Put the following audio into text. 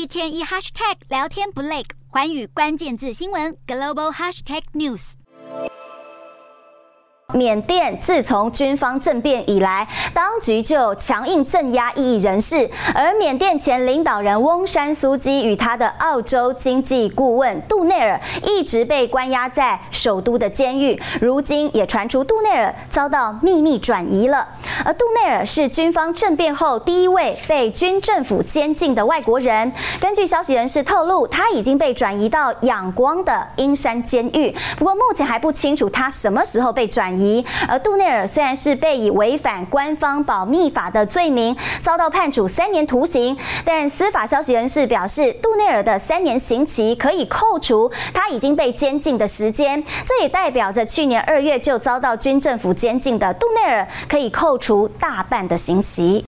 一天一 hashtag 聊天不累，环宇关键字新闻 global hashtag news。缅甸自从军方政变以来，当局就强硬镇压异议人士，而缅甸前领导人翁山苏基与他的澳洲经济顾问杜内尔一直被关押在首都的监狱，如今也传出杜内尔遭到秘密转移了。而杜内尔是军方政变后第一位被军政府监禁的外国人。根据消息人士透露，他已经被转移到仰光的英山监狱，不过目前还不清楚他什么时候被转移。而杜内尔虽然是被以违反官方保密法的罪名遭到判处三年徒刑，但司法消息人士表示，杜内尔的三年刑期可以扣除他已经被监禁的时间，这也代表着去年二月就遭到军政府监禁的杜内尔可以扣除大半的刑期。